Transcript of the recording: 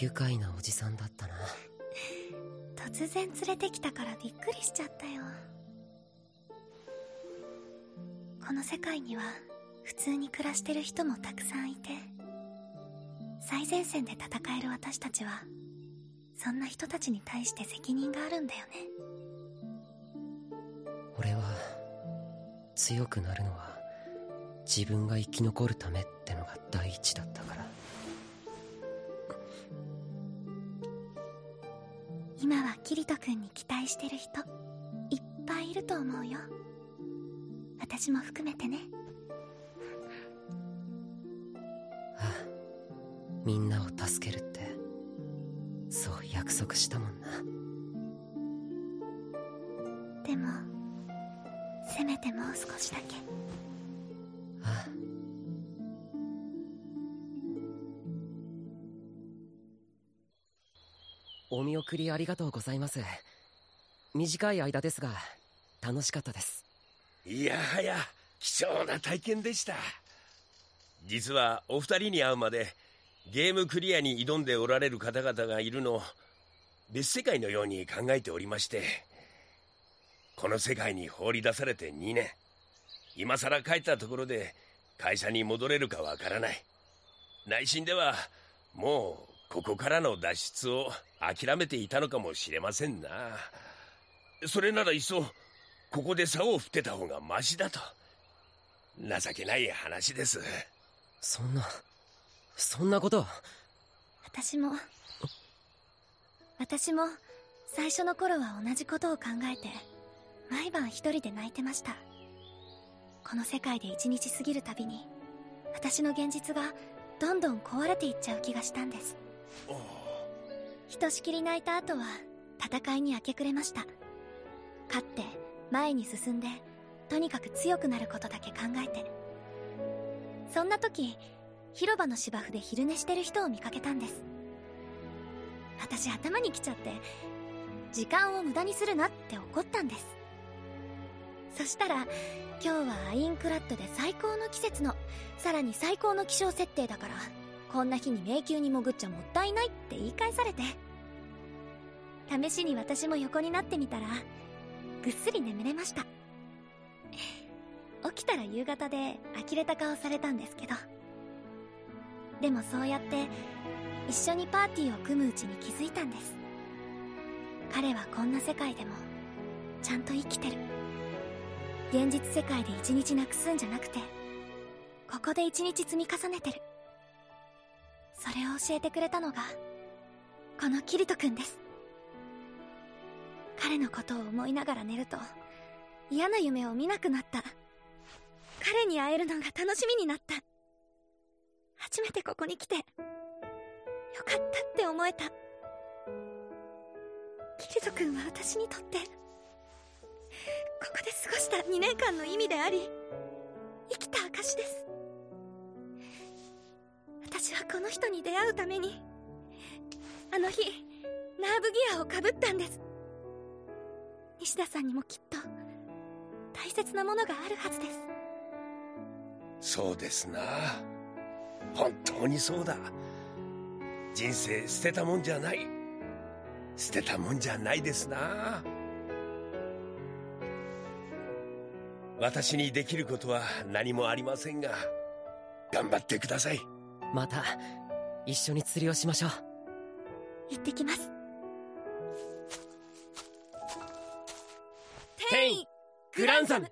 愉快なおじさんだったな。突然連れてきたからびっくりしちゃったよ。この世界には普通に暮らしてる人もたくさんいて最前線で戦える私たちはそんな人たちに対して責任があるんだよね。俺は強くなるのは自分が生き残るためってのが第一だったから今はキリト君に期待してる人いっぱいいると思うよ。私も含めてね。ああみんなを助けるってそう約束したもんな。でもせめてもう少しだけお見送りありがとうございます。短い間ですが楽しかったです。いやはや貴重な体験でした。実はお二人に会うまでゲームクリアに挑んでおられる方々がいるのを別世界のように考えておりましてこの世界に放り出されて2年。今さら帰ったところで会社に戻れるかわからない。内心ではもうここからの脱出を諦めていたのかもしれませんな。それならいっそここで竿を振ってた方がマシだと。情けない話です。そんなそんなこと。私も私も最初の頃は同じことを考えて毎晩一人で泣いてました。この世界で一日過ぎるたびに私の現実がどんどん壊れていっちゃう気がしたんですひとしきり泣いた後は戦いに明け暮れました。勝って前に進んでとにかく強くなることだけ考えて。そんな時広場の芝生で昼寝してる人を見かけたんです。私頭に来ちゃって時間を無駄にするなって怒ったんです。そしたら今日はアインクラッドで最高の季節のさらに最高の気象設定だからこんな日に迷宮に潜っちゃもったいないって言い返されて。試しに私も横になってみたらぐっすり眠れました。起きたら夕方で呆れた顔されたんですけど。でもそうやって一緒にパーティーを組むうちに気づいたんです。彼はこんな世界でもちゃんと生きてる。現実世界で一日なくすんじゃなくてここで一日積み重ねてる。それを教えてくれたのがこのキリト君です。彼のことを思いながら寝ると嫌な夢を見なくなった。彼に会えるのが楽しみになった。初めてここに来てよかったって思えた。キリト君は私にとってここで過ごした2年間の意味であり生きた証です。私はこの人に出会うためにあの日ナーブギアをかぶったんです。西田さんにもきっと大切なものがあるはずです。そうですな。本当にそうだ。人生捨てたもんじゃない。捨てたもんじゃないですな。私にできることは何もありませんが頑張ってください。また一緒に釣りをしましょう。行ってきます。テイングランザム